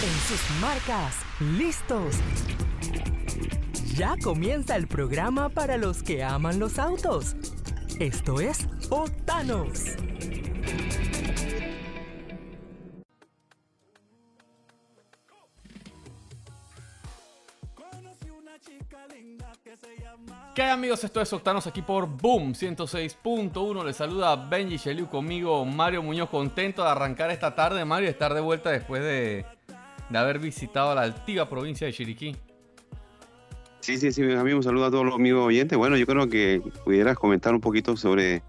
En sus marcas, listos. Ya comienza el programa para los que aman los autos. Esto es Otanos. ¿Qué hay amigos? Esto es Octanos aquí por Boom 106.1. Les saluda Benji Sheliu conmigo, Mario Muñoz, contento de arrancar esta tarde, Mario, estar de vuelta después de, de haber visitado la altiva provincia de Chiriquí. Sí, sí, sí, amigo, un saludo a todos los amigos oyentes. Bueno, yo creo que pudieras comentar un poquito sobre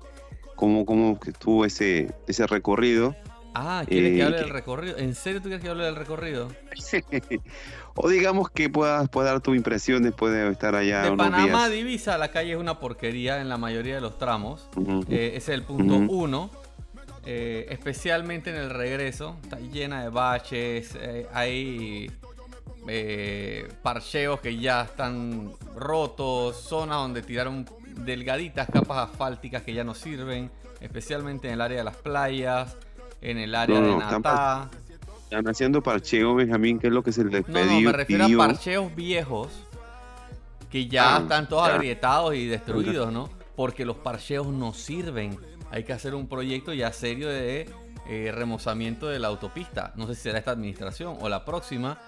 cómo, cómo estuvo ese, ese recorrido. Ah, ¿quieres que Eh, hable que- del recorrido? ¿En serio tú quieres que hable del recorrido? o digamos que puedas, puedas dar tu impresión después de estar allá de unos Panamá días. Divisa, la calle es una porquería en la mayoría de los tramos. Ujú. Eh, ese es el punto uno. Eh, especialmente en el regreso. Está llena de baches. eh, hay eh, parcheos que ya están rotos. Zonas donde tiraron delgaditas capas asfálticas que ya no sirven. Especialmente en el área de las playas. En el área No, de no, Natá. Están haciendo parcheo, Benjamín, que es lo que se les No, no, me refiero a parcheos viejos que ya Ah, están todos ya. agrietados y destruidos, ¿no? Porque los parcheos no sirven. Hay que hacer un proyecto ya serio de eh, remozamiento de la autopista. No sé si será esta administración o la próxima,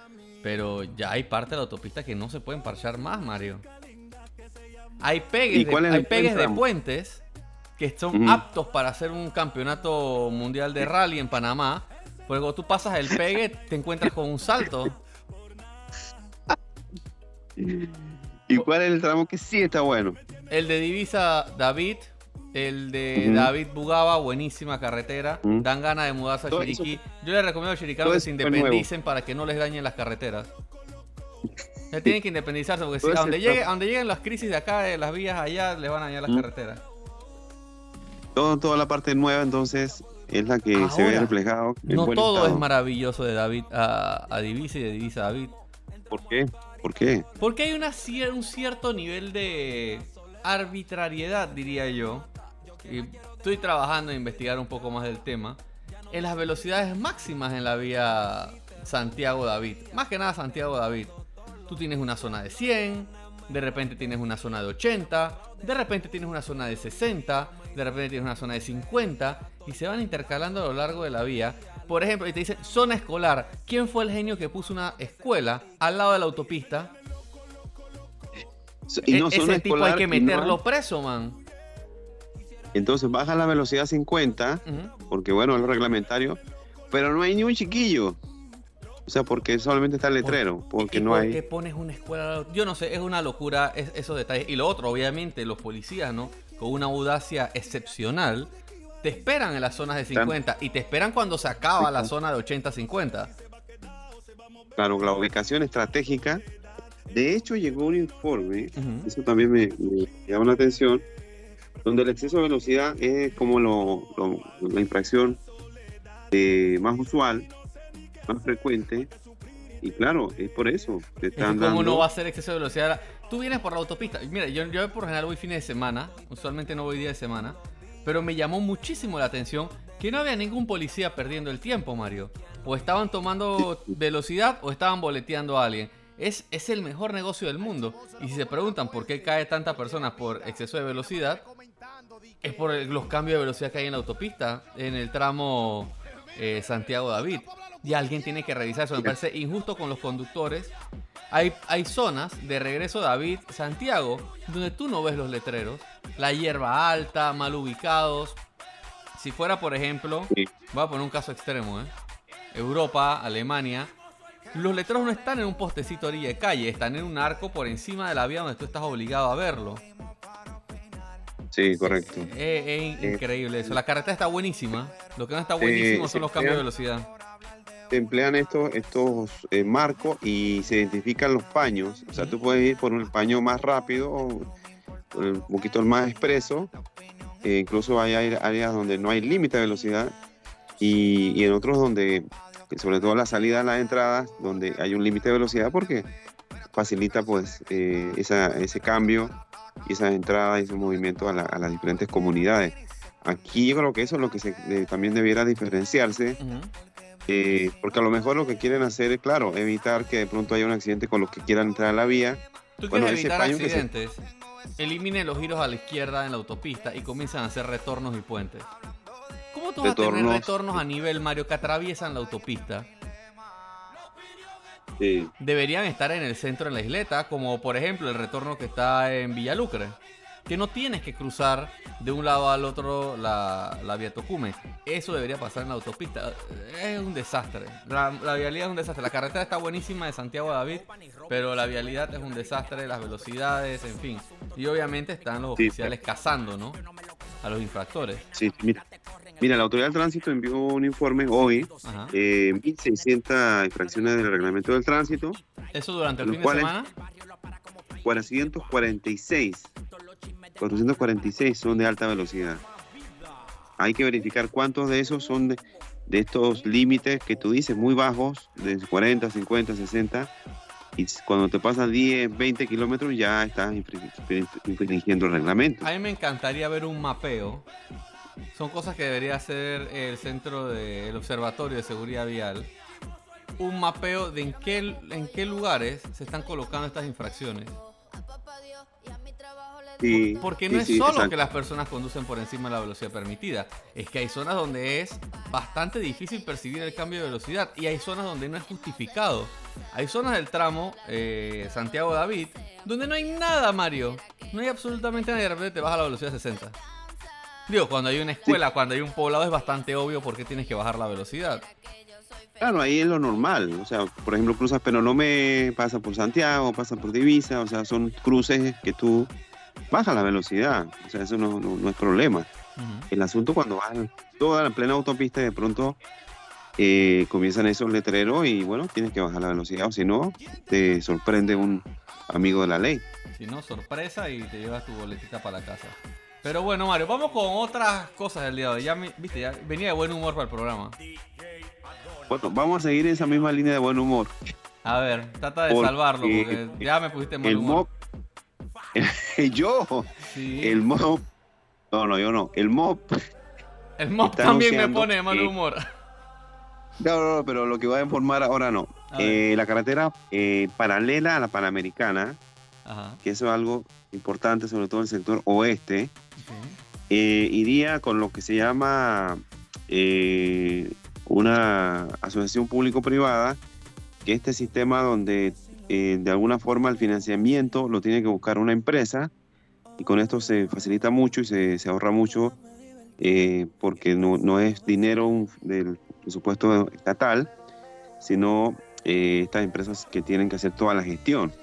pero ya hay parte de la autopista que no se pueden parchar más, Mario. Hay pegues, ¿Y de, hay pegues de puentes que son aptos para hacer un campeonato mundial de rally en Panamá. Luego tú pasas el pegue, te encuentras con un salto. ¿Y cuál es el tramo que sí está bueno? El de Divisa David, el de. David Bugaba, buenísima carretera. Dan ganas de mudarse a Chiriquí. Yo les recomiendo a chiricanos todo que se independicen para que no les dañen las carreteras. Ya tienen que independizarse porque si, a, donde está- llegue, a donde lleguen las crisis de acá, de las vías allá, les van a dañar las carreteras. Todo, toda la parte nueva, entonces, es la que se ve reflejado. No todo estado. es maravilloso de David a, a Divisa y de Divisa a David. ¿Por qué? ¿Por qué? Porque hay una, un cierto nivel de arbitrariedad, diría yo. Y estoy trabajando en investigar un poco más del tema. En las velocidades máximas en la vía Santiago-David. Más que nada Santiago-David. Tú tienes una zona de 100, de repente tienes una zona de 80, de repente tienes una zona de 60, de repente tienes una zona de 50 y se van intercalando a lo largo de la vía. Por ejemplo, y te dice zona escolar. ¿Quién fue el genio que puso una escuela al lado de la autopista? Y no E- Ese tipo hay que no meterlo preso, man. Entonces baja la velocidad a 50, Ujú. porque bueno, es lo reglamentario, pero no hay ni un chiquillo. O sea, porque solamente está el letrero, porque ¿Y no por hay... qué pones una escuela? Yo no sé, es una locura es- esos detalles. Y lo otro, obviamente, los policías, ¿no? Con una audacia excepcional, te esperan en las zonas de 50 y te esperan cuando se acaba la zona de 80-50. Claro, la ubicación estratégica. De hecho, llegó un informe, Ujú. eso también me, me llama la atención, donde el exceso de velocidad es como lo- lo- la infracción eh, más usual, más frecuente. Y claro, es por eso. Te están ¿Cómo dando... no va a ser exceso de velocidad? Tú vienes por la autopista. Mira, yo, yo por general voy fines de semana. Usualmente no voy día de semana. Pero me llamó muchísimo la atención que no había ningún policía perdiendo el tiempo, Mario. O estaban tomando velocidad o estaban boleteando a alguien. Es, es el mejor negocio del mundo. Y si se preguntan por qué cae tanta personas por exceso de velocidad, es por los cambios de velocidad que hay en la autopista, en el tramo eh, Santiago-David. Y alguien tiene que revisar eso. Me parece injusto con los conductores. Hay, hay zonas de regreso David-Santiago donde tú no ves los letreros. La hierba alta, mal ubicados. Si fuera, por ejemplo, voy a poner un caso extremo, ¿eh? Europa, Alemania. Los letreros no están en un postecito orilla de calle, están en un arco por encima de la vía donde tú estás obligado a verlo. Sí, correcto. Es, Eh, increíble eso. La carretera está buenísima. Lo que no está buenísimo son los cambios de velocidad. Se emplean estos, estos eh, marcos y se identifican los paños. O sea, tú puedes ir por un paño más rápido un poquito más expreso. Eh, incluso hay área- áreas donde no hay límite de velocidad y, y en otros donde, sobre todo la salida a las entradas, donde hay un límite de velocidad porque facilita pues eh, esa- ese cambio y esas entradas y esos movimientos a, la- a las diferentes comunidades. Aquí yo creo que eso es lo que se- eh, también debiera diferenciarse eh, porque a lo mejor lo que quieren hacer es, claro, evitar que de pronto haya un accidente con los que quieran entrar a la vía. ¿Tú Bueno, quieres evitar se- accidentes? Elimine los giros a la izquierda en la autopista y comienzan a hacer retornos y puentes. ¿Cómo tú vas a tener Retornos. a nivel, Mario, que atraviesan la autopista? Sí, Deberían estar en el centro de la isleta, como por ejemplo el retorno que está en Villalucre. Que no tienes que cruzar de un lado al otro la, la vía Tocumen. Eso debería pasar en la autopista. Es un desastre. La, la vialidad es un desastre. La carretera está buenísima de Santiago a David, pero la vialidad es un desastre, las velocidades, en fin. Y obviamente están los Sí. oficiales cazando, ¿no? A los infractores. sí, mira. Mira, la Autoridad del Tránsito envió un informe hoy, eh, 1.600 infracciones del reglamento del tránsito, Eso durante el fin de semana. 446. 446 son de alta velocidad. Hay que verificar cuántos de esos son de, de estos límites que tú dices, muy bajos, de 40, 50, 60. Y cuando te pasas 10, 20 kilómetros ya estás infri- infri- infringiendo el reglamento. A mí me encantaría ver un mapeo. Son cosas que debería hacer el centro del Observatorio de Seguridad Vial. Un mapeo de en qué, en qué lugares se están colocando estas infracciones. Sí, Porque sí, no es sí, solo exacto. que las personas conducen por encima de la velocidad permitida. Es que hay zonas donde es bastante difícil percibir el cambio de velocidad. Y hay zonas donde no es justificado. Hay zonas del tramo eh, Santiago-David donde no hay nada, Mario. No hay absolutamente nada y de repente te baja la velocidad a 60. Digo, cuando hay una escuela, cuando hay un poblado es bastante obvio por qué tienes que bajar la velocidad. Claro, ahí es lo normal. O sea, por ejemplo, cruzas Penonome, pasa por Santiago, pasa por Divisa. O sea, son cruces que tú bajas la velocidad. O sea, eso no, no- no es problema. El asunto cuando vas toda la plena autopista y de pronto eh, comienzan esos letreros y bueno, tienes que bajar la velocidad o si no, te sorprende un amigo de la ley. Si no, sorpresa y te llevas tu boletita para la casa. Pero bueno, Mario, vamos con otras cosas del día de hoy. Ya, viste, ya venía de buen humor para el programa. Bueno, vamos a seguir esa misma línea de buen humor. A ver, trata de Porque salvarlo porque ya me pusiste en mal El humor. MOP, yo, Sí. el MOP, no, no, yo no, el MOP, El mob también me pone de mal que- humor. No, no, no, pero lo que voy a informar ahora no. Eh, la carretera eh, paralela a la Panamericana, Ajá. que eso es algo importante, sobre todo en el sector oeste, eh, iría con lo que se llama eh, una asociación público-privada, que este sistema donde de alguna forma el financiamiento lo tiene que buscar una empresa y con esto se facilita mucho y se, se ahorra mucho eh, porque no, no es dinero del presupuesto estatal, sino eh, estas empresas que tienen que hacer toda la gestión.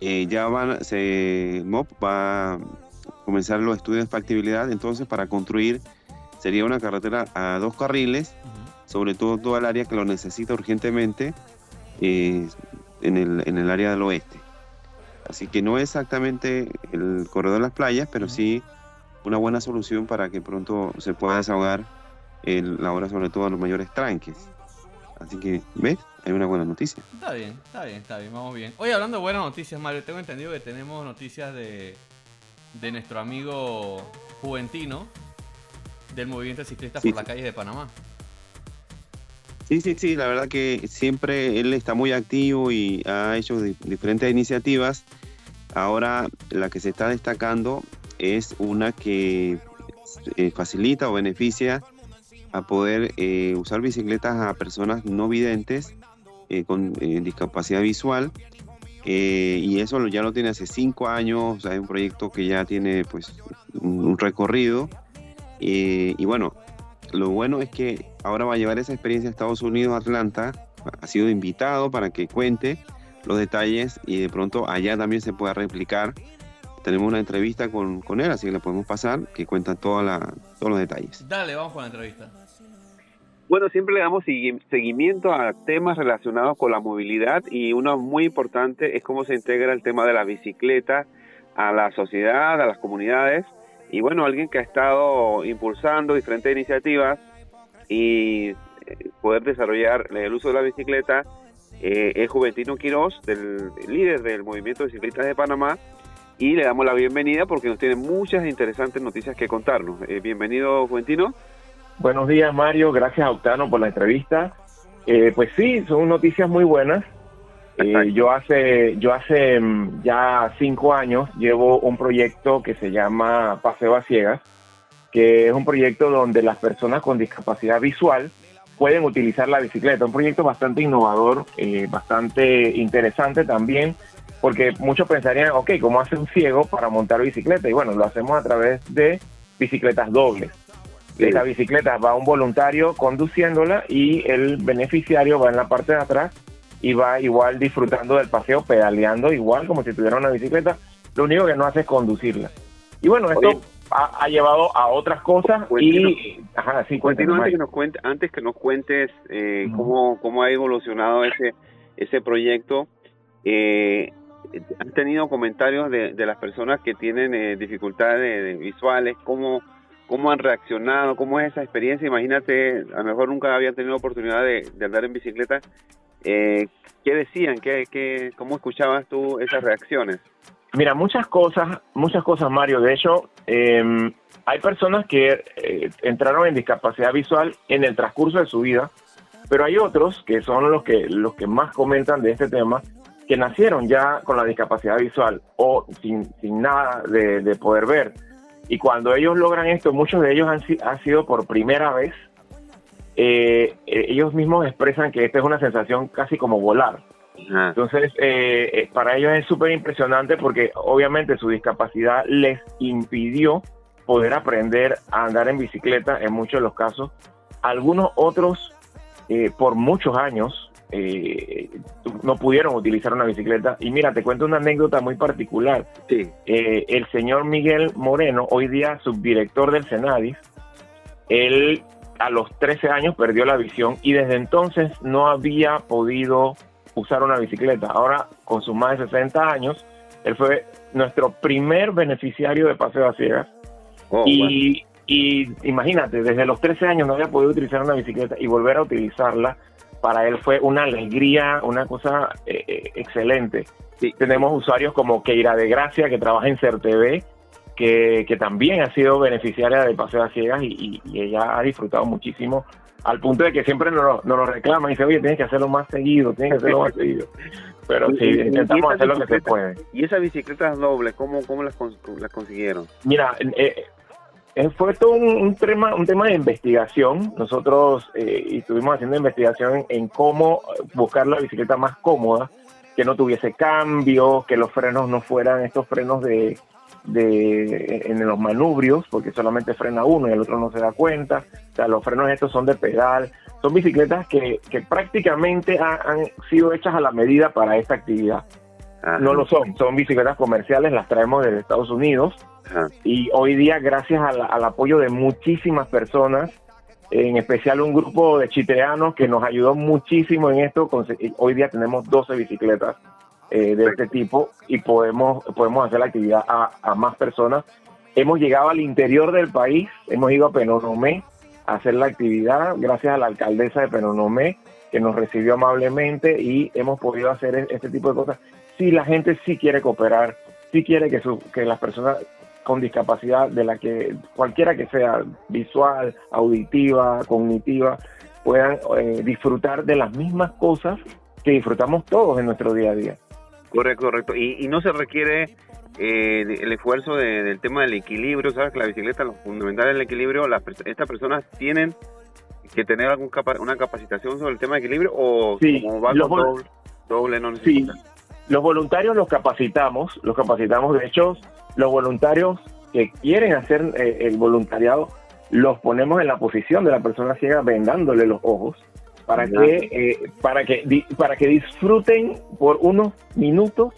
Eh, ya van, se, MOP va a comenzar los estudios de factibilidad, entonces para construir sería una carretera a dos carriles, Ujú. sobre todo toda el área que lo necesita urgentemente eh, en, el, en el área del oeste. Así que no es exactamente el corredor de las playas, pero sí una buena solución para que pronto se pueda desahogar el- la hora sobre todo a los mayores tranques. Así que, ¿ves? Hay una buena noticia. Está bien, está bien, está bien, vamos bien. Hoy hablando de buenas noticias, Mario, tengo entendido que tenemos noticias de, de nuestro amigo Juventino del movimiento ciclista Sí, por las sí. calles de Panamá. Sí, sí, sí, la verdad que siempre él está muy activo y ha hecho di- diferentes iniciativas. Ahora la que se está destacando es una que eh, facilita o beneficia a poder eh, usar bicicletas a personas no videntes eh, con discapacidad visual. Y eso ya lo tiene hace cinco años, o sea, es un proyecto que ya tiene pues un, un recorrido. Y bueno, lo bueno es que ahora va a llevar esa experiencia a Estados Unidos, Atlanta. Ha sido invitado para que cuente los detalles y de pronto allá también se pueda replicar. Tenemos una entrevista con, con él, así que le podemos pasar, que cuenta toda la, todos los detalles. Dale, vamos con la entrevista. Bueno, siempre le damos segui- seguimiento a temas relacionados con la movilidad y uno muy importante es cómo se integra el tema de la bicicleta a la sociedad, a las comunidades. Y bueno, alguien que ha estado impulsando diferentes iniciativas y eh, poder desarrollar el uso de la bicicleta eh, es Juventino Quirós, del líder del movimiento de ciclistas de Panamá. Y le damos la bienvenida porque nos tiene muchas interesantes noticias que contarnos. Eh, bienvenido, Juventino. Buenos días, Mario. Gracias a Octano por la entrevista. Eh, pues sí, son noticias muy buenas. Eh, yo hace, yo hace mm, ya cinco años llevo un proyecto que se llama Paseo a Ciegas, que es un proyecto donde las personas con discapacidad visual pueden utilizar la bicicleta. Un proyecto bastante innovador, eh, bastante interesante también, porque muchos pensarían, ok, ¿cómo hace un ciego para montar bicicleta? Y bueno, lo hacemos a través de bicicletas dobles. De esa bicicleta va un voluntario conduciéndola y el beneficiario va en la parte de atrás y va igual disfrutando del paseo, pedaleando igual como si tuviera una bicicleta. Lo único que no hace es conducirla. Y bueno, esto ha, llevado a otras cosas y ajá, sí, antes que nos cuente, antes que nos cuentes eh, cómo, cómo ha evolucionado ese ese proyecto eh, han tenido comentarios de, las personas que tienen eh, dificultades visuales cómo cómo han reaccionado cómo es esa experiencia imagínate a lo mejor nunca habían tenido oportunidad de, andar en bicicleta. Eh, qué decían qué, cómo escuchabas tú esas reacciones Mira, muchas cosas, muchas cosas, Mario. De hecho, em, hay personas que eh, entraron en discapacidad visual en el transcurso de su vida, pero hay otros que son los que, los que más comentan de este tema, que nacieron ya con la discapacidad visual o sin, sin nada de, poder ver. Y cuando ellos logran esto, muchos de ellos han, han sido por primera vez, eh, eh, ellos mismos expresan que esta es una sensación casi como volar. Entonces, eh, eh, para ellos es súper impresionante porque obviamente su discapacidad les impidió poder aprender a andar en bicicleta en muchos de los casos. Algunos otros, eh, por muchos años, no pudieron utilizar una bicicleta. Y mira, te cuento una anécdota muy particular. el señor Miguel Moreno, hoy día subdirector del Senadis, él a los 13 años perdió la visión y desde entonces no había podido usar una bicicleta. Ahora, con sus más de 60 años, él fue nuestro primer beneficiario de Paseo a Ciegas. Oh, y, imagínate, desde los 13 años no había podido utilizar una bicicleta y volver a utilizarla, para él fue una alegría, una cosa eh, eh, excelente. Tenemos usuarios como Keira de Gracia, que trabaja en CERTV, que, que también ha sido beneficiaria de Paseo a Ciegas y, ella ha disfrutado muchísimo al punto de que siempre nos, nos lo reclaman y dice, oye, tienes que hacerlo más seguido, tienes que hacerlo más seguido. Pero sí, intentamos hacer lo que se puede. ¿Y esas bicicletas dobles, cómo, cómo las, las consiguieron? Mira, eh, fue todo un, tema, un tema de investigación. Nosotros eh, estuvimos haciendo investigación en cómo buscar la bicicleta más cómoda, que no tuviese cambio, que los frenos no fueran estos frenos de de, en los manubrios, porque solamente frena uno y el otro no se da cuenta. O sea, los frenos estos son de pedal. Son bicicletas que, prácticamente han sido hechas a la medida para esta actividad. No lo son, son bicicletas comerciales, las traemos desde Estados Unidos. Y hoy día, gracias al apoyo de muchísimas personas, en especial un grupo de chiteanos que nos ayudó muchísimo en esto, hoy día tenemos 12 bicicletas eh, de este tipo y podemos, podemos hacer la actividad a, más personas. Hemos llegado al interior del país, hemos ido a Penonomé a hacer la actividad gracias a la alcaldesa de Penonomé que nos recibió amablemente y hemos podido hacer e-, este tipo de cosas. Si la gente sí quiere cooperar, sí quiere que, su, que las personas con discapacidad, de la que cualquiera que sea, visual, auditiva, cognitiva, puedan eh, disfrutar de las mismas cosas que disfrutamos todos en nuestro día a día. Correcto, correcto. Y, no se requiere eh, el esfuerzo del tema del equilibrio, ¿sabes? Que la bicicleta, lo fundamental es el equilibrio. Las, estas personas tienen que tener algún una capacitación sobre el tema de equilibrio o como va doble, doble, no necesitan. Sí. Los voluntarios los capacitamos, los capacitamos. De hecho, los voluntarios que quieren hacer eh, el voluntariado, los ponemos en la posición de la persona ciega vendándole los ojos para que, eh, para, que, para que disfruten por unos minutos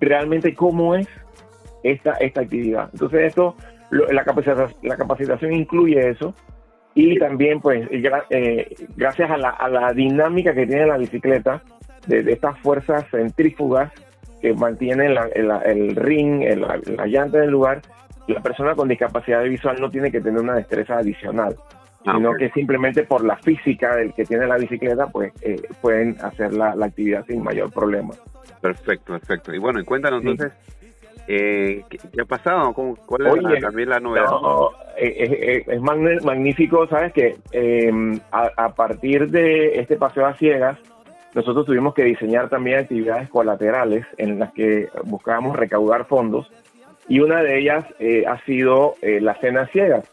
realmente cómo es esta, esta actividad. Entonces esto, la, capacitación, la capacitación incluye eso y también pues eh, gracias a la, a la, dinámica que tiene la bicicleta, de, estas fuerzas centrífugas que mantienen el ring, la, la llanta del lugar, la persona con discapacidad visual no tiene que tener una destreza adicional. Ah, sino que simplemente por la física del que tiene la bicicleta, pues eh, pueden hacer la, actividad sin mayor problema. Perfecto, perfecto. Y bueno, cuéntanos entonces, eh, ¿qué, ha pasado? ¿Cuál es también la novedad? eh, es, magnífico, ¿sabes? Que em, a, partir de este paseo a ciegas, nosotros tuvimos que diseñar también actividades colaterales en las que buscábamos recaudar fondos y una de ellas ha sido la cena ciegas.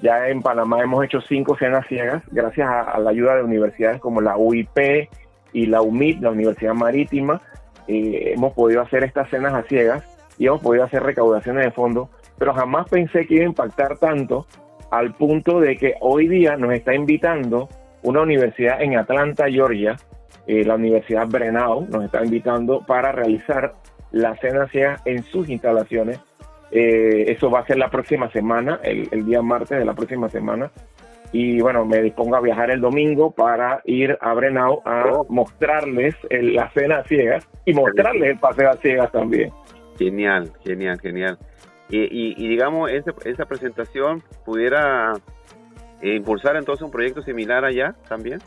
Ya en Panamá hemos hecho cinco cenas ciegas gracias a, la ayuda de universidades como la UIP y la UMIT, la Universidad Marítima. hemos podido hacer estas cenas a ciegas y hemos podido hacer recaudaciones de fondos, pero jamás pensé que iba a impactar tanto al punto de que hoy día nos está invitando una universidad en Atlanta, Georgia, eh, la Universidad Brenau, nos está invitando para realizar la cena ciega en sus instalaciones. Eh, eso va a ser la próxima semana, el, día martes de la próxima semana. Y bueno, me dispongo a viajar el domingo para ir a Brenau a mostrarles la cena ciegas y mostrarles el paseo a ciegas también. Genial, genial, genial. Y, digamos, esa, presentación pudiera eh, impulsar entonces un proyecto similar allá también.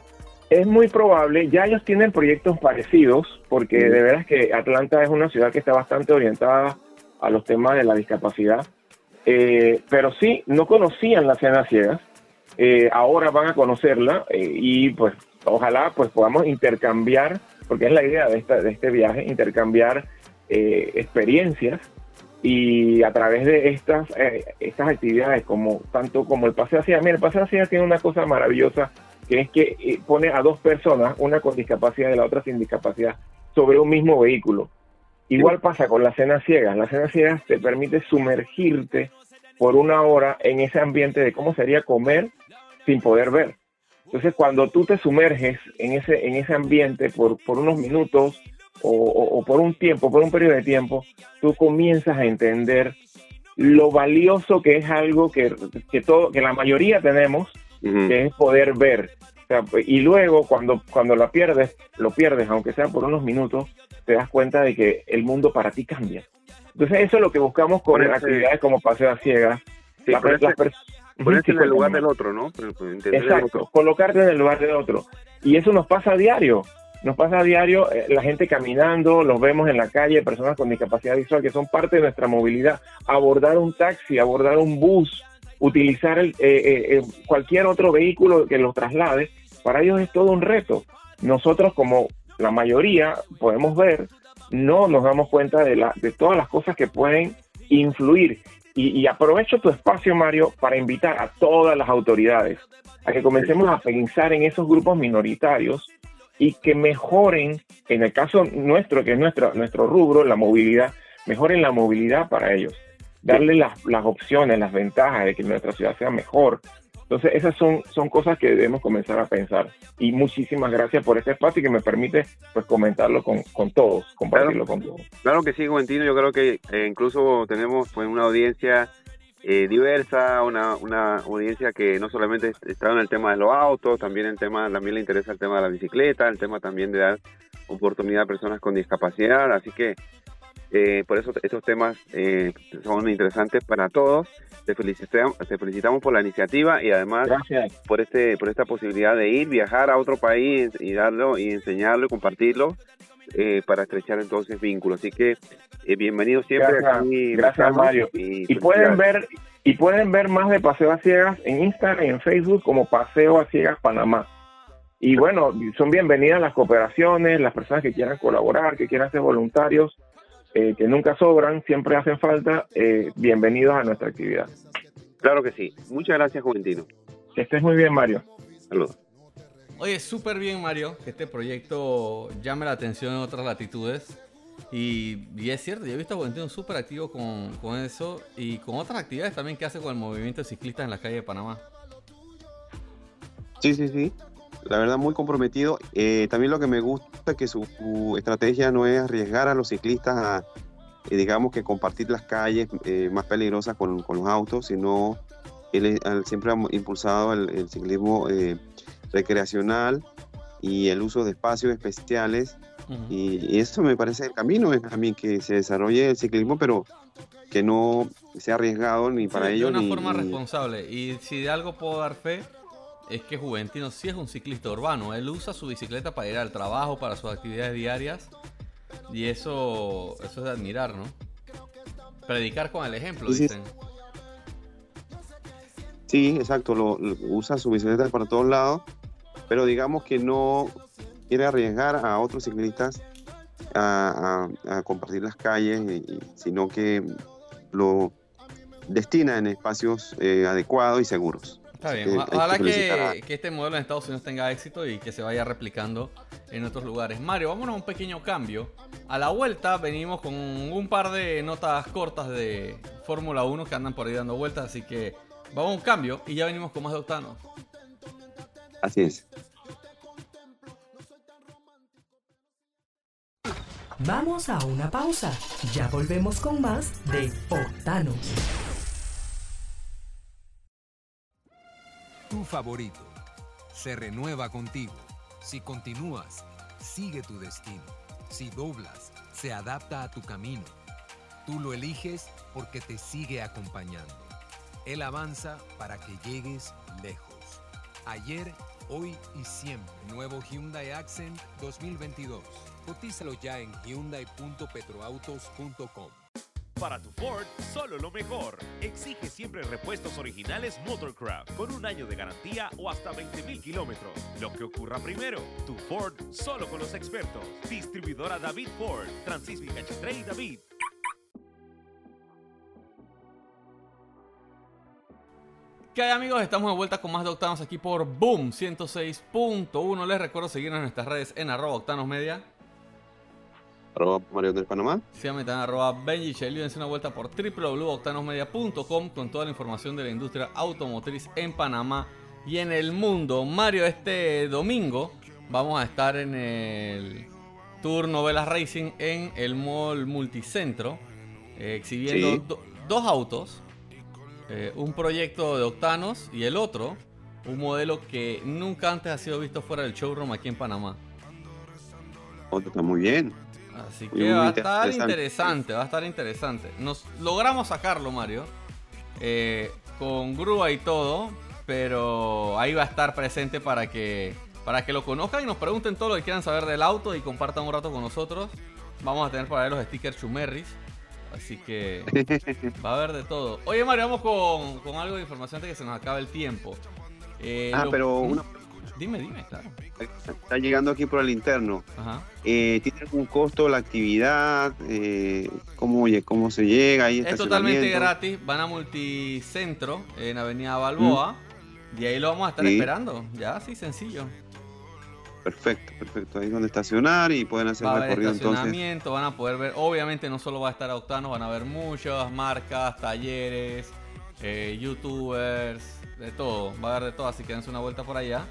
Es muy probable, ya ellos tienen proyectos parecidos, porque de veras que Atlanta es una ciudad que está bastante orientada a los temas de la discapacidad, eh, pero sí, no conocían las cenas ciegas, eh, ahora van a conocerla y pues ojalá pues podamos intercambiar, porque es la idea de, esta, de este viaje, intercambiar eh, experiencias y a través de estas, eh, estas actividades, como tanto como el paseo hacia, mira, el paseo hacia tiene una cosa maravillosa que es que eh, pone a dos personas, una con discapacidad y la otra sin discapacidad, sobre un mismo vehículo. Igual pasa con la cena ciega. La cena ciega te permite sumergirte por una hora en ese ambiente de cómo sería comer sin poder ver. Entonces, cuando tú te sumerges en ese, en ese ambiente por, por unos minutos, o, por un tiempo, por un periodo de tiempo, tú comienzas a entender lo valioso que es algo que, que, todo, que la mayoría tenemos, que es poder ver. y luego cuando, cuando la pierdes, lo pierdes, aunque sea por unos minutos, te das cuenta de que el mundo para ti cambia. Entonces eso es lo que buscamos con actividades como Paseo a Ciegas. Sí, ponerte en el lugar del otro, ¿no? Exacto, colocarte en el lugar del otro. Y eso nos pasa a diario. Nos pasa a diario eh, la gente caminando, los vemos en la calle, personas con discapacidad visual que son parte de nuestra movilidad. Abordar un taxi, abordar un bus, utilizar el, eh, eh, cualquier otro vehículo que los traslade, para ellos es todo un reto. Nosotros, como la mayoría podemos ver, no nos damos cuenta de, la, de todas las cosas que pueden influir. y aprovecho tu espacio, Mario, para invitar a todas las autoridades a que comencemos a pensar en esos grupos minoritarios y que mejoren, en el caso nuestro, que es nuestro, nuestro rubro, la movilidad, mejoren la movilidad para ellos, darle las, las opciones, las ventajas de que nuestra ciudad sea mejor. Entonces, esas son, son cosas que debemos comenzar a pensar. Y muchísimas gracias por este espacio que me permite pues comentarlo con, con todos, compartirlo con todos. Claro que sí, Juventino, yo creo que eh, incluso tenemos pues, una audiencia eh, diversa, una, una audiencia que no solamente está en el tema de los autos, también el tema, también le interesa el tema de la bicicleta, el tema también de dar oportunidad a personas con discapacidad, así que eh, por eso estos temas eh, son interesantes para todos. Te felicitamos, te felicitamos por la iniciativa y además por este por esta posibilidad de ir, viajar a otro país y darlo y enseñarlo y compartirlo eh, para estrechar entonces vínculos. Así que eh, bienvenido siempre gracias, aquí. Gracias, Mario. Y, pueden ver y pueden ver más de Paseo a Ciegas en Instagram y en Facebook como Paseo a Ciegas Panamá. Y bueno, son bienvenidas las cooperaciones, las personas que quieran colaborar, que quieran ser voluntarios, eh, que nunca sobran, siempre hacen falta, bienvenidos a nuestra actividad. Claro que sí. Muchas gracias, Juventino. Que estés muy bien, Mario. Saludos. Oye, súper bien, Mario, que este proyecto llame la atención en otras latitudes. Y, es cierto, yo he visto a Valentino súper activo con, con, eso y con otras actividades también que hace con el movimiento de ciclistas en la calle de Panamá. Sí, sí, sí. La verdad, muy comprometido. Eh, también lo que me gusta es que su, estrategia no es arriesgar a los ciclistas a, eh, digamos, que compartir las calles eh, más peligrosas con, con, los autos, sino él, siempre ha impulsado el, el ciclismo recreacional y el uso de espacios especiales. y, eso me parece el camino, es también que se desarrolle el ciclismo, pero que no sea arriesgado ni para ellos. De una forma responsable. Y si de algo puedo dar fe, es que Juventino sí es un ciclista urbano. Él usa su bicicleta para ir al trabajo, para sus actividades diarias. Y eso, eso es de admirar, ¿no? Predicar con el ejemplo, dicen. Sí, exacto, lo, lo- usa su bicicleta para todos lados, pero digamos que no quiere arriesgar a otros ciclistas a, a- a compartir las calles, y- y- sino que lo destina en espacios eh, adecuados y seguros. Está Así bien, que ojalá que, que este modelo en Estados Unidos tenga éxito y que se vaya replicando en otros lugares. Mario, vámonos a un pequeño cambio. A la vuelta venimos con un par de notas cortas de Fórmula 1 que andan por ahí dando vueltas, así que vamos a un cambio y ya venimos con más de Octanos. Así es. Vamos a una pausa. Ya volvemos con más de Octanos. Tu favorito se renueva contigo. Si continúas, sigue tu destino. Si doblas, se adapta a tu camino. Tú lo eliges porque te sigue acompañando. Él avanza para que llegues lejos. Ayer, hoy y siempre. Nuevo Hyundai Accent 2022. Cotízalo ya en hyundai.petroautos.com. Para tu Ford, solo lo mejor. Exige siempre repuestos originales Motorcraft con un año de garantía o hasta 20.000 kilómetros. Lo que ocurra primero, tu Ford solo con los expertos. Distribuidora David Ford, Francisco Cachetre y David. ¿Qué hay amigos? Estamos de vuelta con más de Octanos aquí por Boom 106.1. Les recuerdo seguirnos en nuestras redes en arroba Octanos Media. Arroba Mario del Panamá. Síganme también arroba Benji Shelley, dense una vuelta por www.octanosmedia.com con toda la información de la industria automotriz en Panamá y en el mundo. Mario, este domingo vamos a estar en el Tour Novelas Racing en el Mall Multicentro, eh, exhibiendo Sí. do- dos autos, eh, un proyecto de Octanos y el otro, un modelo que nunca antes ha sido visto fuera del showroom aquí en Panamá. Otro está muy bien. Así que va a estar interesante, va a estar interesante. Nos logramos sacarlo, Mario, eh, con grúa y todo, pero ahí va a estar presente para que para que lo conozcan y nos pregunten todo lo que quieran saber del auto y compartan un rato con nosotros. Vamos a tener por ahí los stickers Chumerris, así que va a haber de todo. Oye, Mario, vamos con, con algo de información antes que se nos acabe el tiempo. Eh, Ah, lo- pero una- Dime, dime, claro. está llegando aquí por el interno. Ajá. Eh, ¿Tiene algún costo la actividad? Eh, ¿cómo, ¿Cómo se llega? ¿Hay Es totalmente gratis. Van a Multicentro en Avenida Balboa. Y ahí lo vamos a estar Sí. esperando. Ya, así sencillo. Perfecto, perfecto. Ahí es donde estacionar y pueden hacer Va recorrido entonces. estacionamiento, van a poder ver. Obviamente no solo va a estar Octano, van a ver muchas marcas, talleres, eh, youtubers, de todo. Va a haber de todo, así que dense una vuelta por allá.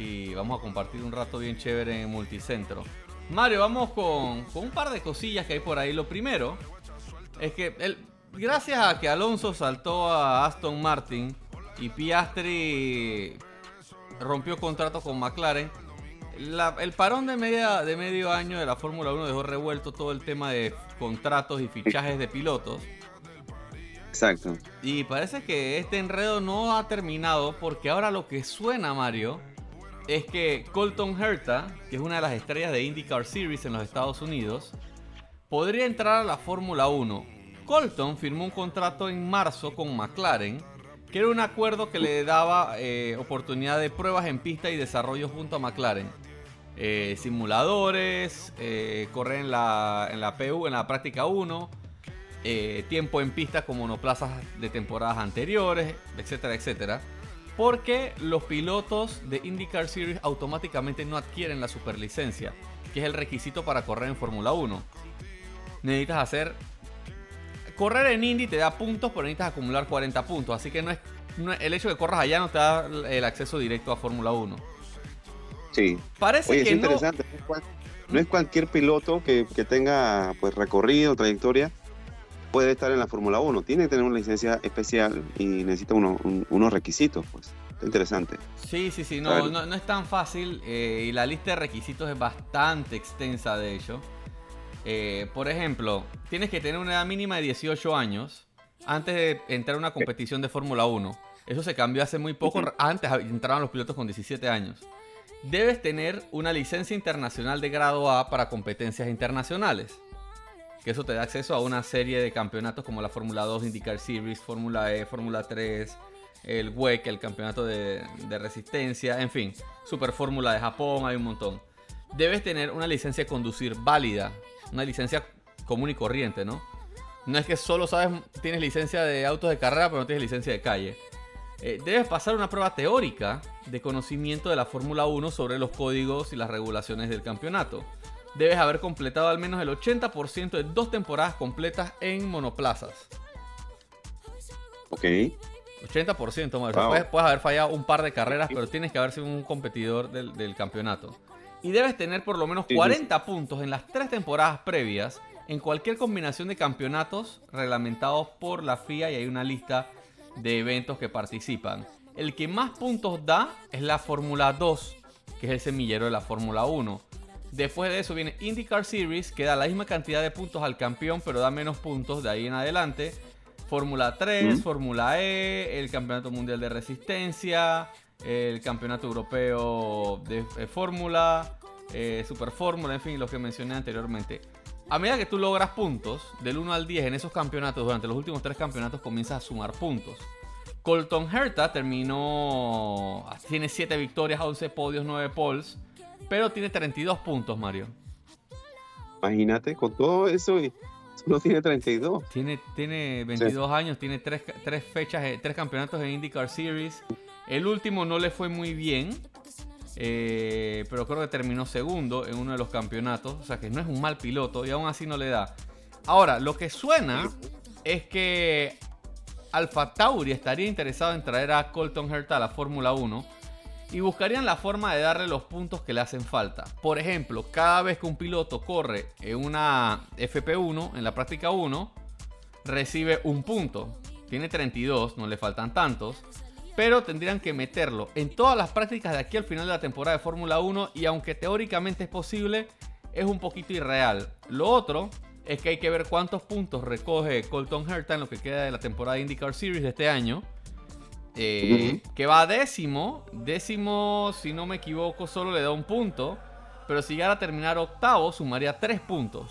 Y vamos a compartir un rato bien chévere en Multicentro. Mario, vamos con, con un par de cosillas que hay por ahí. Lo primero es que el- gracias a que Alonso saltó a Aston Martin y Piastri rompió contrato con McLaren, la- el parón de, media, de medio año de la Fórmula 1 dejó revuelto todo el tema de contratos y fichajes de pilotos. Exacto. Y parece que este enredo no ha terminado porque ahora lo que suena, Mario, es que Colton Herta, que es una de las estrellas de IndyCar Series en los Estados Unidos, podría entrar a la Fórmula 1. Colton firmó un contrato en marzo con McLaren, que era un acuerdo que le daba eh, oportunidad de pruebas en pista y desarrollo junto a McLaren. Eh, simuladores, eh, correr en la, en la PU, en la práctica 1, eh, tiempo en pista con monoplazas de temporadas anteriores, etcétera, etcétera. Porque los pilotos de IndyCar Series automáticamente no adquieren la superlicencia, que es el requisito para correr en Fórmula 1. Necesitas hacer... Correr en Indy te da puntos, pero necesitas acumular 40 puntos. Así que no es, no el hecho de que corras allá no te da el acceso directo a Fórmula 1. Sí. Parece Oye, que interesante. No es, cual- no es cualquier piloto que, que tenga pues recorrido, trayectoria, puede estar en la Fórmula 1. Tiene que tener una licencia especial y necesita uno- un- unos requisitos. Pues. Está interesante. Sí, sí, sí, no, no, no es tan fácil eh, y la lista de requisitos es bastante extensa de hecho. Eh, por ejemplo, tienes que tener una edad mínima de 18 años antes de entrar a una competición de Fórmula 1. Eso se cambió hace muy poco, antes entraban los pilotos con 17 años. Debes tener una licencia internacional de grado A para competencias internacionales. Que eso te da acceso a una serie de campeonatos como la Fórmula 2, IndyCar Series, Fórmula E, Fórmula 3, el WEC, el campeonato de, de resistencia, en fin, Super Fórmula de Japón, hay un montón. Debes tener una licencia de conducir válida, una licencia común y corriente, ¿no? No es que solo sabes, tienes licencia de autos de carrera, pero no tienes licencia de calle. Eh, debes pasar una prueba teórica de conocimiento de la Fórmula 1 sobre los códigos y las regulaciones del campeonato. Debes haber completado al menos el 80% de dos temporadas completas en monoplazas. Ok. 80%, Mario. Wow. Puedes, puedes haber fallado un par de carreras, pero tienes que haber sido un competidor del, del campeonato. Y debes tener por lo menos Sí, sí, 40 puntos en las tres temporadas previas en cualquier combinación de campeonatos reglamentados por la FIA y hay una lista de eventos que participan. El que más puntos da es la Fórmula 2, que es el semillero de la Fórmula 1. Después de eso viene IndyCar Series, que da la misma cantidad de puntos al campeón, pero da menos puntos de ahí en adelante. Fórmula 3, Mm. Fórmula E, el Campeonato Mundial de Resistencia, el Campeonato Europeo de eh, Fórmula, eh, Super Fórmula, en fin, los que mencioné anteriormente. A medida que tú logras puntos, del 1 al 10 en esos campeonatos, durante los últimos tres campeonatos comienzas a sumar puntos. Colton Herta terminó. Tiene 7 victorias, 11 podios, 9 poles. Pero tiene 32 puntos, Mario. Imagínate, con todo eso, y solo tiene 32. Tiene, tiene 22 años, tiene 3, fechas, 3 campeonatos en IndyCar Series. El último no le fue muy bien. eh, pero creo que terminó segundo en uno de los campeonatos. O sea que no es un mal piloto y aún así no le da. Ahora, lo que suena es que Alfa Tauri estaría interesado en traer a Colton Herta a la Fórmula 1 y buscarían la forma de darle los puntos que le hacen falta. Por ejemplo, cada vez que un piloto corre en una FP1, en la práctica 1, recibe un punto. Tiene 32, no le faltan tantos. Pero tendrían que meterlo en todas las prácticas de aquí al final de la temporada de Fórmula 1 y aunque teóricamente es posible, es un poquito irreal. Lo otro es que hay que ver cuántos puntos recoge Colton Herta en lo que queda de la temporada de IndyCar Series de este año. Eh, Que va a décimo. Décimo, si no me equivoco, solo le da un punto. Pero si llegara a terminar octavo, sumaría tres puntos.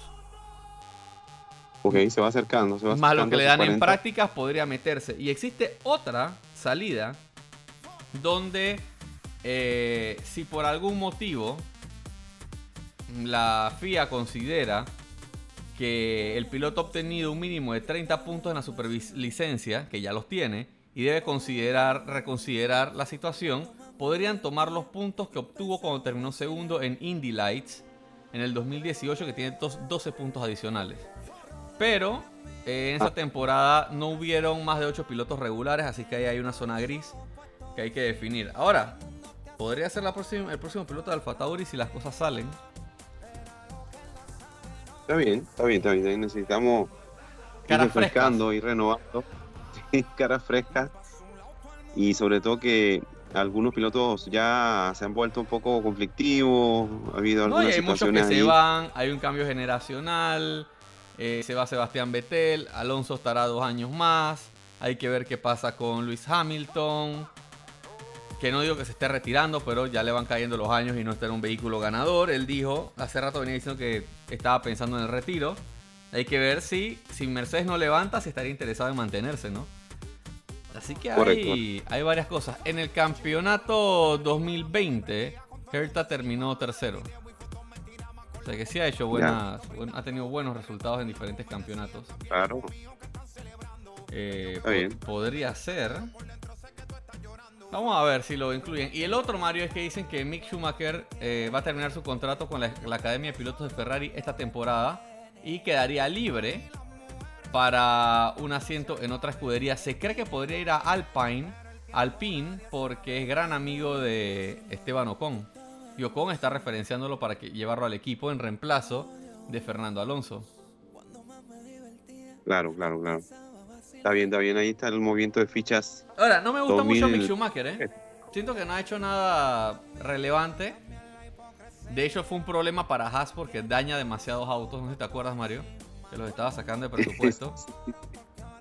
Ok, se va acercando. Se va Más lo que le dan en 40. prácticas podría meterse. Y existe otra salida donde eh, si por algún motivo la FIA considera que el piloto ha obtenido un mínimo de 30 puntos en la superlicencia, que ya los tiene, y debe considerar, reconsiderar la situación, podrían tomar los puntos que obtuvo cuando terminó segundo en Indy Lights en el 2018, que tiene dos- 12 puntos adicionales. Pero eh, en esa Ah. temporada no hubieron más de 8 pilotos regulares, así que ahí hay una zona gris que hay que definir. Ahora, podría ser la próxima- el próximo piloto de Alfa Tauri si las cosas salen. Está bien, está bien, está bien. Necesitamos ir refrescando y renovando. Caras frescas. Y sobre todo que algunos pilotos ya se han vuelto un poco conflictivos. Ha habido No, y algunas hay muchos que se van, hay un cambio generacional, eh, se va Sebastián Vettel, Alonso estará dos años más, hay que ver qué pasa con Luis Hamilton, que no digo que se esté retirando, pero ya le van cayendo los años y no está en un vehículo ganador. Él dijo, hace rato venía diciendo que estaba pensando en el retiro. Hay que ver si, si Mercedes no levanta, si estaría interesado en mantenerse, ¿no? Así que hay, varias cosas. En el campeonato 2020, Herta terminó tercero. O sea que sí ha hecho buenas, buen- ha tenido buenos resultados en diferentes campeonatos. Claro. Eh, po-. Podría ser. Vamos a ver si lo incluyen. Y el otro, Mario, es que dicen que Mick Schumacher eh, va a terminar su contrato con la, la Academia de Pilotos de Ferrari esta temporada y quedaría libre para un asiento en otra escudería. Se cree que podría ir a Alpine, Alpine porque es gran amigo de Esteban Ocon. Y Ocon está referenciándolo para que llevarlo al equipo en reemplazo de Fernando Alonso. Claro, claro, claro. Está bien, está bien. Ahí está el movimiento de fichas. Ahora, no me gusta mucho 2000. Mick Schumacher, ¿eh? Siento que no ha hecho nada relevante. De hecho, fue un problema para Haas porque daña demasiados autos. No sé si te acuerdas, Mario. Que los estaba sacando de presupuesto.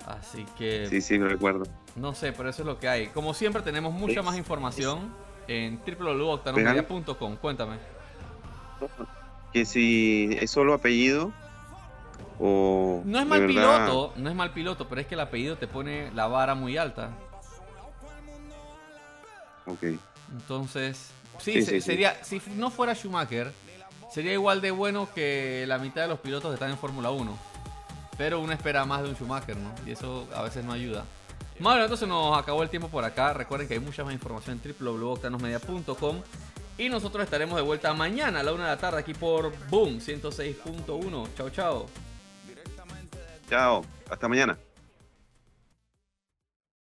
Así que, Sí, sí, lo recuerdo. no sé, pero eso es lo que hay. Como siempre, tenemos mucha más información en www.octanosmedia.com. Cuéntame. Que si es solo apellido o. No es mal verdad- piloto, no es mal piloto, pero es que el apellido te pone la vara muy alta. Ok. Entonces, sí, Sí, se- sí, sí. sería, si no fuera Schumacher, sería igual de bueno que la mitad de los pilotos que están en Fórmula 1. Pero uno espera más de un Schumacher, ¿no? Y eso a veces no ayuda. Bueno, entonces nos acabó el tiempo por acá. Recuerden que hay mucha más información en www.octanosmedia.com. Y nosotros estaremos de vuelta mañana a la una de la tarde aquí por Boom 106.1. Chao, chao. Chao. Hasta mañana.